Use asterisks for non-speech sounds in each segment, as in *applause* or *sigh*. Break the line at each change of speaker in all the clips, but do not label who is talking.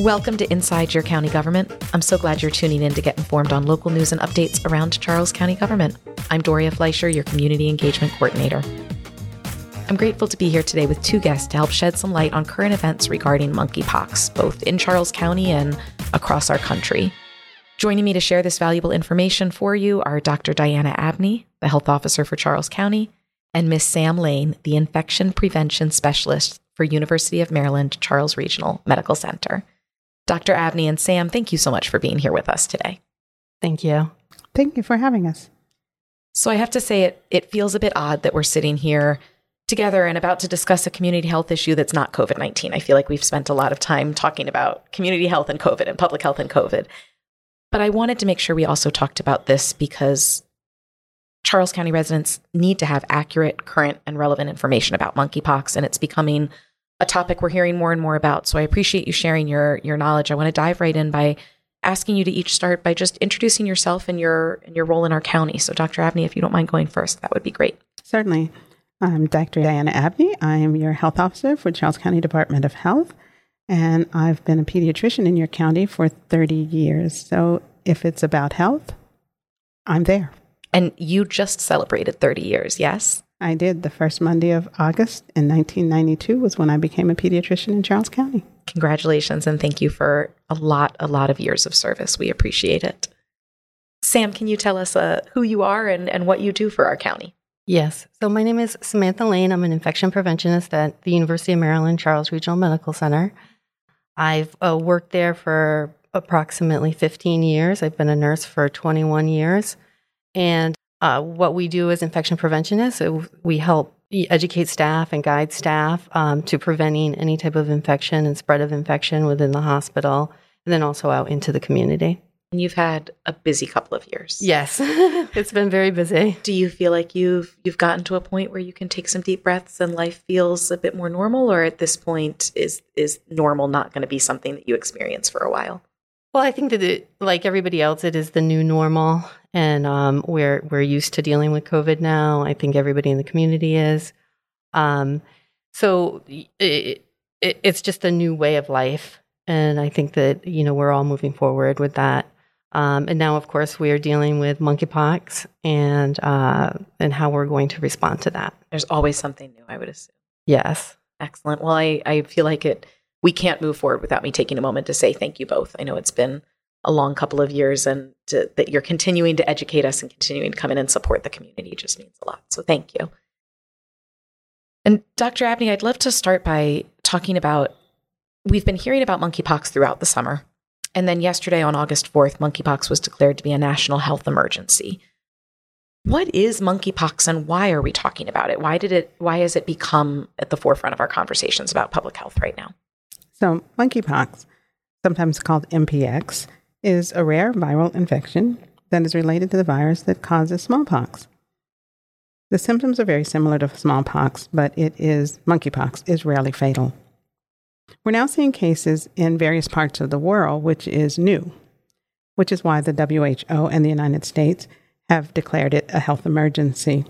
Welcome to Inside Your County Government. I'm so glad you're tuning in to get informed on local news and updates around Charles County government. I'm Doria Fleischer, your Community Engagement Coordinator. I'm grateful to be here today with two guests to help shed some light on current events regarding monkeypox, both in Charles County and across our country. Joining me to share this valuable information for you are Dr. Dianna Abney, the health officer for Charles County, and Miss Sam Lane, the infection prevention specialist for University of Maryland Charles Regional Medical Center. Dr. Abney and Sam, thank you so much for being here with us today.
Thank you.
Thank you for having us.
So I have to say it it feels a bit odd that we're sitting here together and about to discuss a community health issue that's not COVID-19. I feel like we've spent a lot of time talking about community health and COVID and public health and COVID. But I wanted to make sure we also talked about this because Charles County residents need to have accurate, current, and relevant information about monkeypox, and it's becoming a topic we're hearing more and more about. So I appreciate you sharing your your knowledge. I want to dive right in by asking you to each start by just introducing yourself and your and your role in our county. So Dr. Abney, if you don't mind going first, that would be great.
Certainly. I'm Dr. Dianna Abney. I am your health officer for Charles County Department of Health, and I've been a pediatrician in your county for 30 years. So if it's about health, I'm there.
And you just celebrated 30 years, yes?
I did. The first Monday of August in 1992 was when I became a pediatrician in Charles County.
Congratulations and thank you for a lot, a lot of years of service. We appreciate it. Sam, can you tell us uh, who you are and, and what you do for our county?
Yes. So my name is Samantha Lane. I'm an infection preventionist at the University of Maryland Charles Regional Medical Center. I've uh, worked there for approximately 15 years. I've been a nurse for 21 years. And uh, what we do as infection preventionists, we help educate staff and guide staff um, to preventing any type of infection and spread of infection within the hospital, and then also out into the community.
And you've had a busy couple of years.
Yes, *laughs* it's been very busy.
Do you feel like you've you've gotten to a point where you can take some deep breaths and life feels a bit more normal, or at this point is is normal not going to be something that you experience for a while?
Well, I think that it, like everybody else, it is the new normal, and um, we're we're used to dealing with COVID now. I think everybody in the community is. Um, so it, it, it's just a new way of life, and I think that you know we're all moving forward with that. Um, and now, of course, we are dealing with monkeypox and uh, and how we're going to respond to that.
There's always something new, I would assume.
Yes.
Excellent. Well, I, I feel like it we can't move forward without me taking a moment to say thank you both. I know it's been a long couple of years and to, that you're continuing to educate us and continuing to come in and support the community just means a lot. So thank you. And Dr. Abney, I'd love to start by talking about we've been hearing about monkeypox throughout the summer. And then yesterday on August 4th, monkeypox was declared to be a national health emergency. What is monkeypox and why are we talking about it? Why did it why has it become at the forefront of our conversations about public health right now?
So, monkeypox, sometimes called MPX, is a rare viral infection that is related to the virus that causes smallpox. The symptoms are very similar to smallpox, but it is monkeypox is rarely fatal. We're now seeing cases in various parts of the world, which is new, which is why the WHO and the United States have declared it a health emergency.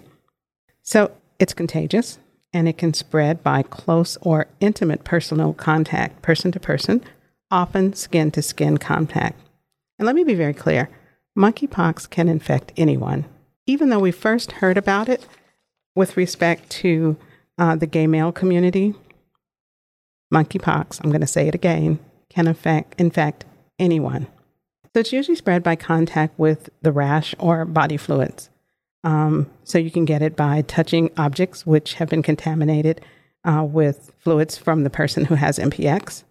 So it's contagious, and it can spread by close or intimate personal contact, person to person, often skin to skin contact. And let me be very clear monkeypox can infect anyone. Even though we first heard about it with respect to uh, the gay male community, monkeypox, I'm going to say it again, can infect, infect anyone. So it's usually spread by contact with the rash or body fluids. Um, so you can get it by touching objects which have been contaminated uh, with fluids from the person who has MPX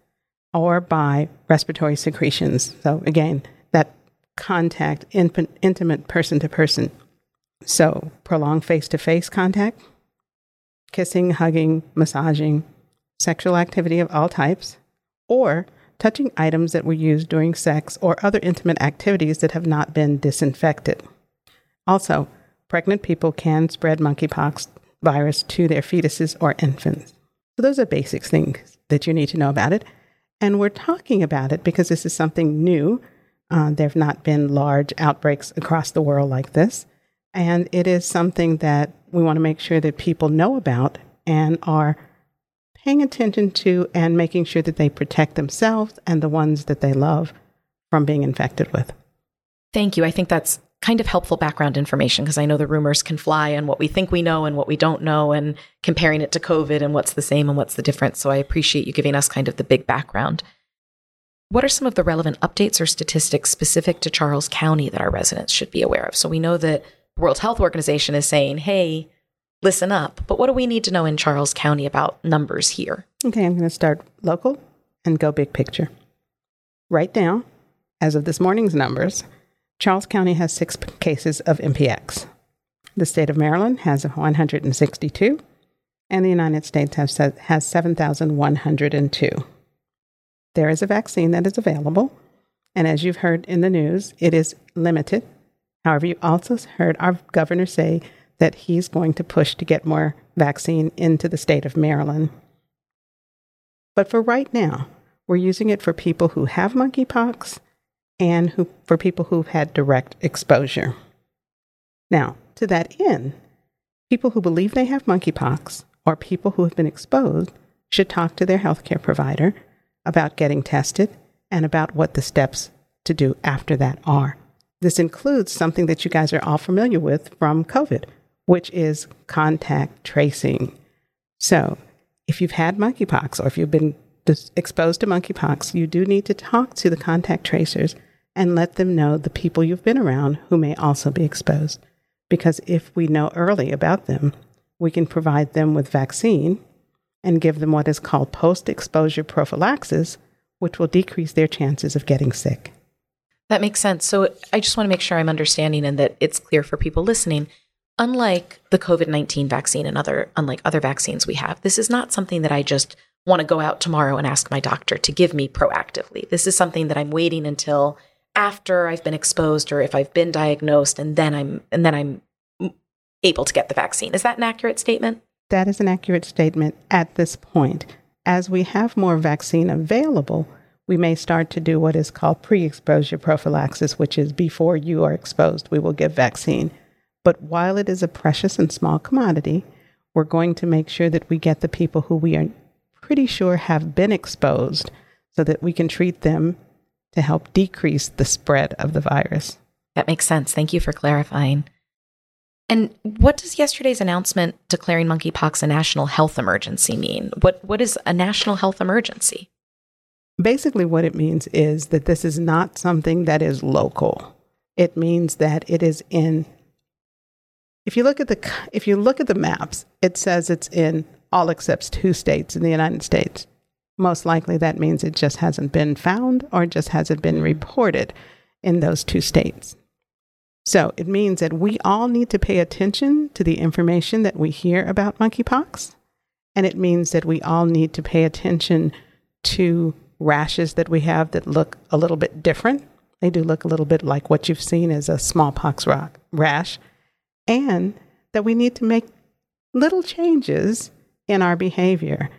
or by respiratory secretions. So again, that contact, in- intimate person to person. So prolonged face to face contact, kissing, hugging, massaging, sexual activity of all types, or touching items that were used during sex or other intimate activities that have not been disinfected. Also, pregnant people can spread monkeypox virus to their fetuses or infants. So, those are basic things that you need to know about it. And we're talking about it because this is something new. Uh, there have not been large outbreaks across the world like this. And it is something that we want to make sure that people know about and are paying attention to and making sure that they protect themselves and the ones that they love from being infected with.
Thank you. I think that's kind of helpful background information because I know the rumors can fly and what we think we know and what we don't know and comparing it to COVID and what's the same and what's the difference. So I appreciate you giving us kind of the big background. What are some of the relevant updates or statistics specific to Charles County that our residents should be aware of? So we know that the World Health Organization is saying, hey, listen up. But what do we need to know in Charles County about numbers here?
Okay, I'm going to start local and go big picture. Right now, as of this morning's numbers, Charles County has six cases of MPX. The state of Maryland has 162, and the United States has, has 7,102. There is a vaccine that is available, and as you've heard in the news, it is limited. However, you also heard our governor say that he's going to push to get more vaccine into the state of Maryland. But for right now, we're using it for people who have monkeypox and who, for people who've had direct exposure. Now, to that end, people who believe they have monkeypox or people who have been exposed should talk to their healthcare provider about getting tested and about what the steps to do after that are. This includes something that you guys are all familiar with from COVID, which is contact tracing. So, if you've had monkeypox or if you've been exposed to monkeypox, you do need to talk to the contact tracers and let them know the people you've been around who may also be exposed. Because if we know early about them, we can provide them with vaccine and give them what is called post exposure prophylaxis, which will decrease their chances of getting sick.
That makes sense. So I just want to make sure I'm understanding and that it's clear for people listening. Unlike the COVID 19 vaccine and other, unlike other vaccines we have, this is not something that I just want to go out tomorrow and ask my doctor to give me proactively. This is something that I'm waiting until after I've been exposed or if I've been diagnosed and then I'm and then I'm able to get the vaccine. Is that an accurate statement?
That is an accurate statement at this point. As we have more vaccine available, we may start to do what is called pre-exposure prophylaxis, which is before you are exposed, we will give vaccine. But while it is a precious and small commodity, we're going to make sure that we get the people who we are pretty sure have been exposed so that we can treat them to help decrease the spread of the virus.
That makes sense. Thank you for clarifying. And what does yesterday's announcement declaring monkeypox a national health emergency mean? What what is a national health emergency?
Basically what it means is that this is not something that is local. It means that it is in if you look at the if you look at the maps, it says it's in all except two states in the United States most likely that means it just hasn't been found or just hasn't been mm-hmm. reported in those two states. So it means that we all need to pay attention to the information that we hear about monkeypox. And it means that we all need to pay attention to rashes that we have that look a little bit different. They do look a little bit like what you've seen as a smallpox rash. And that we need to make little changes in our behavior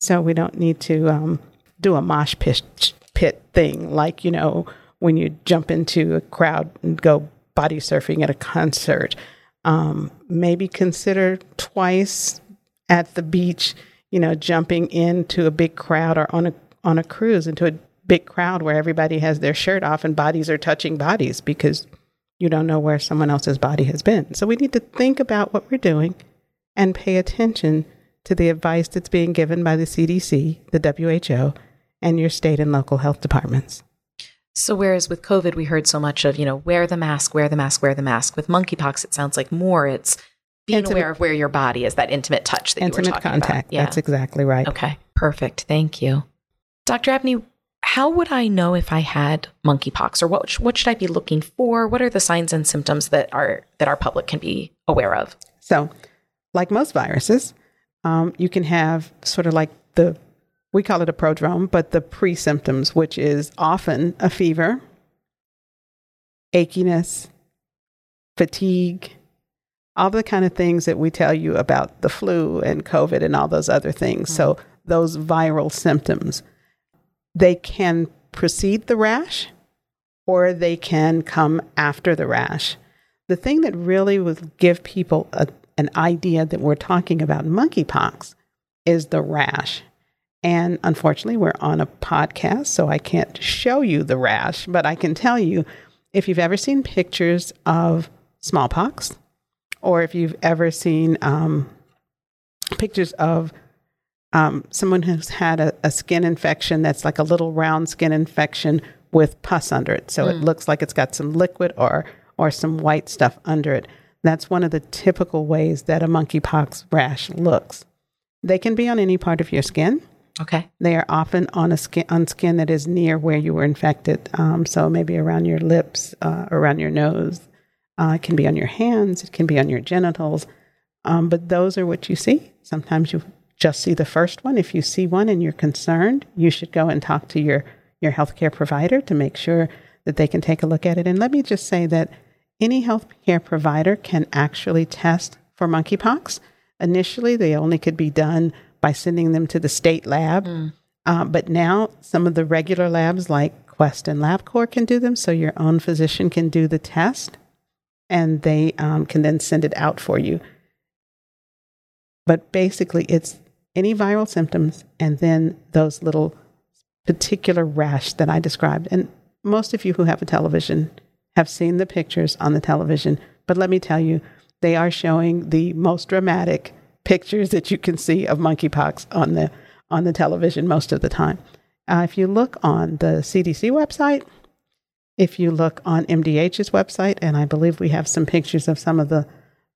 so we don't need to um, do a mosh pit, pit thing like, you know, when you jump into a crowd and go body surfing at a concert. Um, maybe consider twice at the beach, you know, jumping into a big crowd or on a on a cruise into a big crowd where everybody has their shirt off and bodies are touching bodies because you don't know where someone else's body has been. So we need to think about what we're doing and pay attention to the advice that's being given by the CDC, the WHO, and your state and local health departments.
So, whereas with COVID, we heard so much of, you know, wear the mask, wear the mask, wear the mask. With monkeypox, it sounds like more it's being intimate, aware of where your body is, that intimate touch that
intimate
you were
talking
contact.
About. Yeah. That's exactly right.
Okay, perfect. Thank you. Dr. Abney, how would I know if I had monkeypox or what, what should I be looking for? What are the signs and symptoms that, are, that our public can be aware of?
So, like most viruses, um, you can have sort of like the, we call it a prodrome, but the pre symptoms, which is often a fever, achiness, fatigue, all the kind of things that we tell you about the flu and COVID and all those other things. Mm-hmm. So, those viral symptoms, they can precede the rash or they can come after the rash. The thing that really would give people a, an idea that we're talking about monkeypox is the rash. And unfortunately, we're on a podcast, so I can't show you the rash, but I can tell you if you've ever seen pictures of smallpox, or if you've ever seen um, pictures of um, someone who's had a, a, skin infection that's like a little round skin infection with pus under it. So mm. it looks like it's got some liquid or, or some white stuff under it. That's one of the typical ways that a monkeypox rash looks. They can be on any part of your skin.
Okay.
They are often on a skin on skin that is near where you were infected. Um, so maybe around your lips, uh, around your nose. Uh, it can be on your hands. It can be on your genitals. Um, but those are what you see. Sometimes you just see the first one. If you see one and you're concerned, you should go and talk to your your healthcare provider to make sure that they can take a look at it. And let me just say that any healthcare provider can actually test for monkeypox. Initially, they only could be done by sending them to the state lab. Mm. Uh, but now some of the regular labs like Quest and LabCorp can do them, so your own physician can do the test and they um, can then send it out for you. But basically, it's any viral symptoms and then those little particular rash that I described. And most of you who have a television have seen the pictures on the television. But let me tell you, they are showing the most dramatic pictures that you can see of monkeypox on the on the television most of the time. Uh, if you look on the CDC website, if you look on MDH's website, and I believe we have some pictures of some of the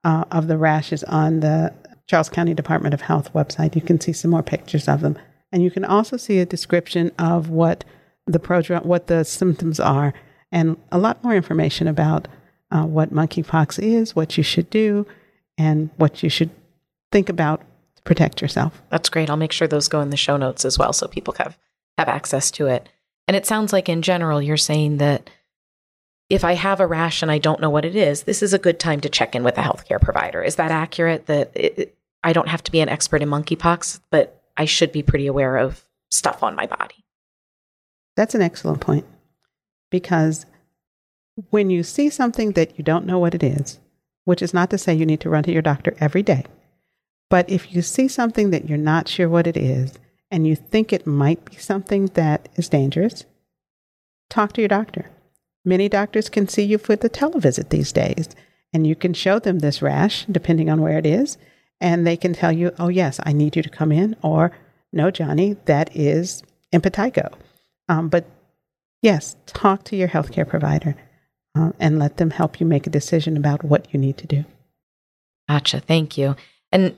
uh, of the rashes on the Charles County Department of Health website, you can see some more pictures of them, and you can also see a description of what the prodrome, what the symptoms are, and a lot more information about uh, what monkeypox is, what you should do, and what you should think about to protect yourself.
That's great. I'll make sure those go in the show notes as well so people have, have access to it. And it sounds like in general, you're saying that if I have a rash and I don't know what it is, this is a good time to check in with a healthcare provider. Is that accurate? That it, I don't have to be an expert in monkeypox, but I should be pretty aware of stuff on my body.
That's an excellent point because when you see something that you don't know what it is, which is not to say you need to run to your doctor every day, but if you see something that you're not sure what it is and you think it might be something that is dangerous, talk to your doctor. Many doctors can see you for the televisit these days, and you can show them this rash, depending on where it is, and they can tell you, oh, yes, I need you to come in, or no, Johnny, that is impetigo. Um, but yes, talk to your healthcare provider uh, and let them help you make a decision about what you need to do.
Gotcha. Thank you. And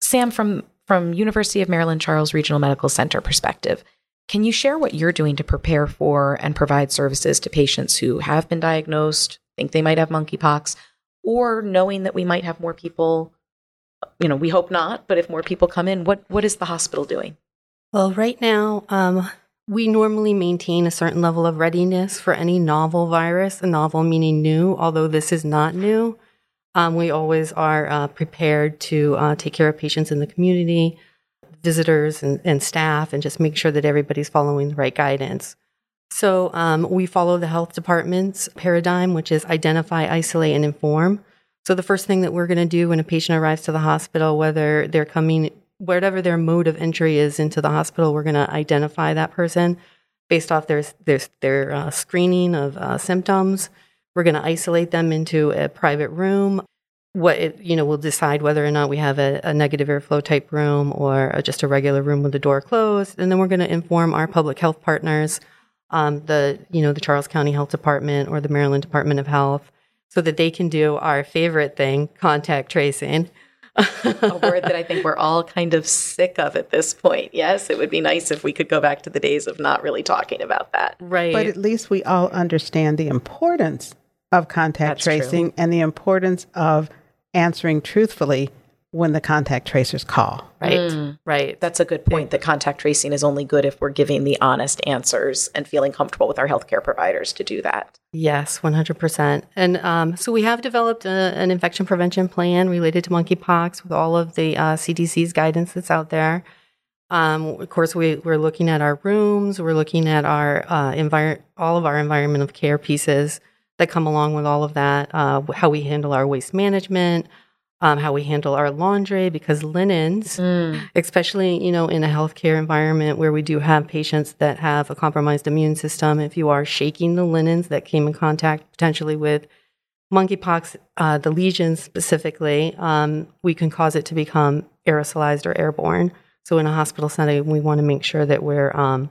Sam, from from University of Maryland Charles Regional Medical Center perspective, can you share what you're doing to prepare for and provide services to patients who have been diagnosed, think they might have monkeypox, or knowing that we might have more people? You know, we hope not, but if more people come in, what what is the hospital doing?
Well, right now, um, we normally maintain a certain level of readiness for any novel virus, a novel meaning new, although this is not new. Um, we always are uh, prepared to uh, take care of patients in the community, visitors and, and, staff, and just make sure that everybody's following the right guidance. So um, we follow the health department's paradigm, which is identify, isolate, and inform. So the first thing that we're going to do when a patient arrives to the hospital, whether they're coming, whatever their mode of entry is into the hospital, we're going to identify that person based off their their, their uh, screening of uh, symptoms we're going to isolate them into a private room. What it, you know, we'll decide whether or not we have a, a negative airflow type room or a, just a regular room with the door closed, and then we're going to inform our public health partners, um, the you know the Charles County Health Department or the Maryland Department of Health, so that they can do our favorite thing, contact tracing.
A word that I think we're all kind of sick of at this point. Yes, it would be nice if we could go back to the days of not really talking about that.
Right.
But at least we all understand the importance of contact That's tracing true. and the importance of answering truthfully when the contact tracers call.
Right. Mm, right. That's a good point. That contact tracing is only good if we're giving the honest answers and feeling comfortable with our healthcare providers to do that.
Yes, 100%. And um, so we have developed a, an infection prevention plan related to monkeypox with all of the uh, CDC's guidance that's out there. Um, of course, we, we're looking at our rooms, we're looking at our uh, envir- all of our environment of care pieces that come along with all of that, uh, how we handle our waste management, um, how we handle our laundry because linens, mm. especially you know in a healthcare environment where we do have patients that have a compromised immune system, if you are shaking the linens that came in contact potentially with monkeypox, uh, the lesions specifically, um, we can cause it to become aerosolized or airborne. So in a hospital setting, we want to make sure that we're um,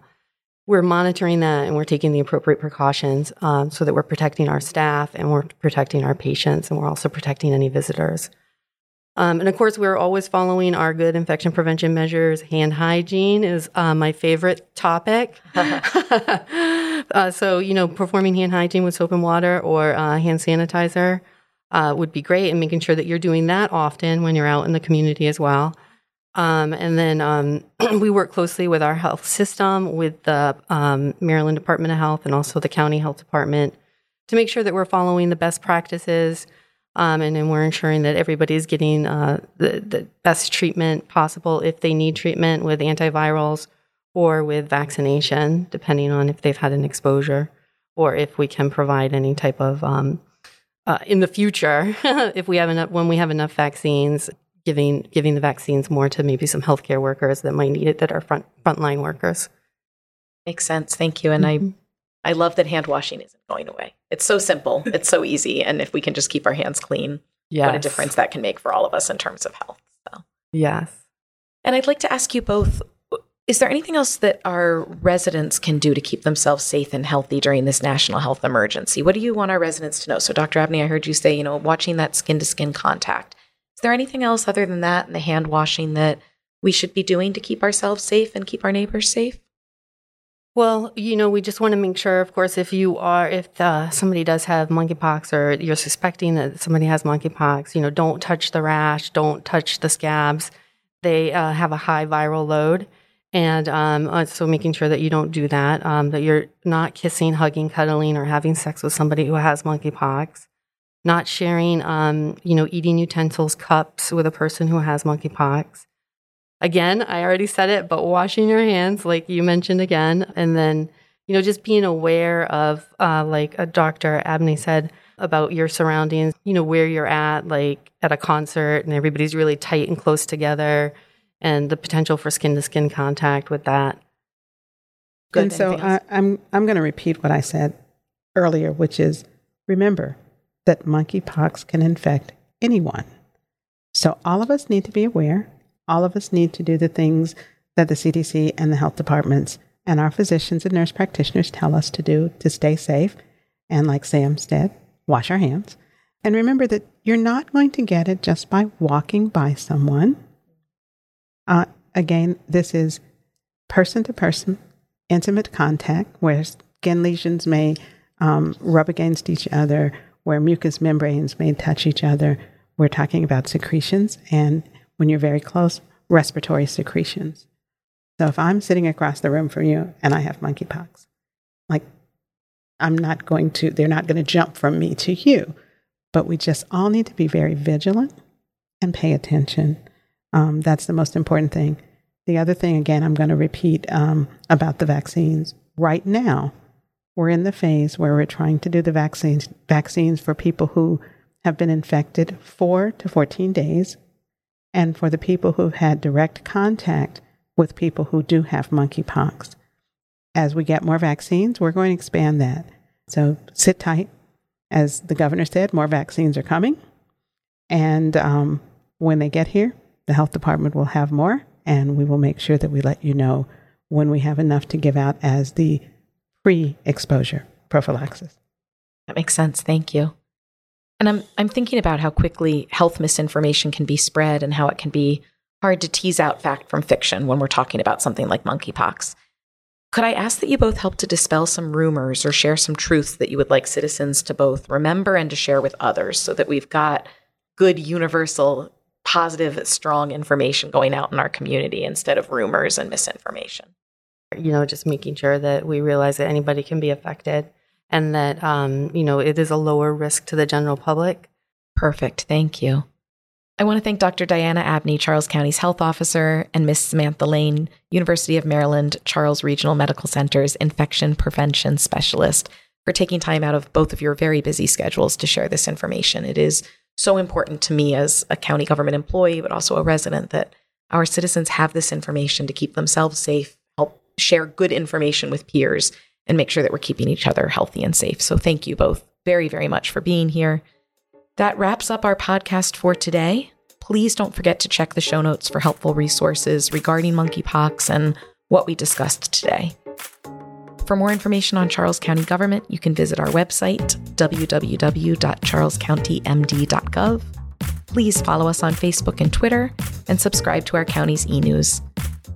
we're monitoring that and we're taking the appropriate precautions um, so that we're protecting our staff and we're protecting our patients and we're also protecting any visitors. Um, and of course, we're always following our good infection prevention measures. Hand hygiene is uh, my favorite topic. *laughs* uh, so, you know, performing hand hygiene with soap and water or uh, hand sanitizer uh, would be great, and making sure that you're doing that often when you're out in the community as well. Um, and then um, *clears throat* we work closely with our health system, with the um, Maryland Department of Health, and also the county health department to make sure that we're following the best practices um, and then we're ensuring that everybody is getting uh, the, the best treatment possible if they need treatment with antivirals or with vaccination, depending on if they've had an exposure or if we can provide any type of um, uh, in the future *laughs* if we have enough when we have enough vaccines giving giving the vaccines more to maybe some healthcare workers that might need it that are front frontline workers.
Makes sense. Thank you. And mm-hmm. i i love that hand washing isn't going away it's so simple. *laughs* it's so easy. And if we can just keep our hands clean, yes. what a difference that can make for all of us in terms of health. So.
Yes.
And I'd like to ask you both is there anything else that our residents can do to keep themselves safe and healthy during this national health emergency? What do you want our residents to know? So, Dr. Abney, I heard you say, you know, watching that skin to skin contact. Is there anything else other than that and the hand washing that we should be doing to keep ourselves safe and keep our neighbors safe?
Well, you know, we just want to make sure, of course, if you are, if uh, somebody does have monkeypox or you're suspecting that somebody has monkeypox, you know, don't touch the rash, don't touch the scabs. They uh, have a high viral load. And um, uh, so making sure that you don't do that, um, that you're not kissing, hugging, cuddling, or having sex with somebody who has monkeypox, not sharing, um, you know, eating utensils, cups with a person who has monkeypox again, I already said it, but washing your hands, like you mentioned again, and then, you know, just being aware of, uh, like a Dr. Abney said, about your surroundings, you know, where you're at, like at a concert and everybody's really tight and close together, and the potential for skin to skin contact with that.
Good. And so I, I'm I'm going to repeat what I said earlier, which is remember that monkeypox can infect anyone. So all of us need to be aware all of us need to do the things that the CDC and the health departments and our physicians and nurse practitioners tell us to do to stay safe. And like Sam said, wash our hands. And remember that you're not going to get it just by walking by someone. Uh, again, this is person to person, intimate contact, where skin lesions may um, rub against each other, where mucous membranes may touch each other. We're talking about secretions and when you're very close, respiratory secretions. So if I'm sitting across the room from you and I have monkeypox, like I'm not going to, they're not going to jump from me to you. But we just all need to be very vigilant and pay attention. Um, that's the most important thing. The other thing, again, I'm going to repeat um, about the vaccines. Right now, we're in the phase where we're trying to do the vaccines vaccines for people who have been infected four to 14 days and for the people who've had direct contact with people who do have monkeypox. As we get more vaccines, we're going to expand that. So sit tight. As the governor said, more vaccines are coming. And um, when they get here, the health department will have more, and we will make sure that we let you know when we have enough to give out as the pre exposure prophylaxis.
That makes sense. Thank you. And I'm I'm thinking about how quickly health misinformation can be spread and how it can be hard to tease out fact from fiction when we're talking about something like monkeypox. Could I ask that you both help to dispel some rumors or share some truths that you would like citizens to both remember and to share with others so that we've got good universal positive strong information going out in our community instead of rumors and misinformation?
You know, just making sure that we realize that anybody can be affected and that um, you know it is a lower risk to the general public.
Perfect. Thank you. I want to thank Dr. Dianna Abney, Charles County's health officer, and Miss Samantha Lane, University of Maryland Charles Regional Medical Center's infection prevention specialist, for taking time out of both of your very busy schedules to share this information. It is so important to me as a county government employee, but also a resident that our citizens have this information to keep themselves safe, help share good information with peers, and make sure that we're keeping each other healthy and safe. So thank you both very, very much for being here. That wraps up our podcast for today. Please don't forget to check the show notes for helpful resources regarding monkeypox and what we discussed today. For more information on Charles County government, you can visit our website, www.charlescountymd.gov. Please follow us on Facebook and Twitter, and subscribe to our county's e news.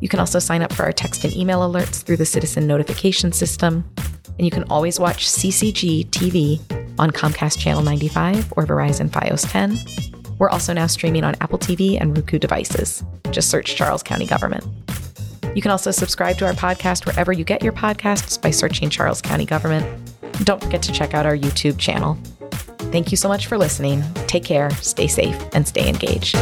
You can also sign up for our text and email alerts through the citizen notification system. And you can always watch CCG TV on Comcast Channel 95 or Verizon Fios 10. We're also now streaming on Apple TV and Roku devices. Just search Charles County Government. You can also subscribe to our podcast wherever you get your podcasts by searching Charles County Government. Don't forget to check out our YouTube channel. Thank you so much for listening. Take care, stay safe, and stay engaged.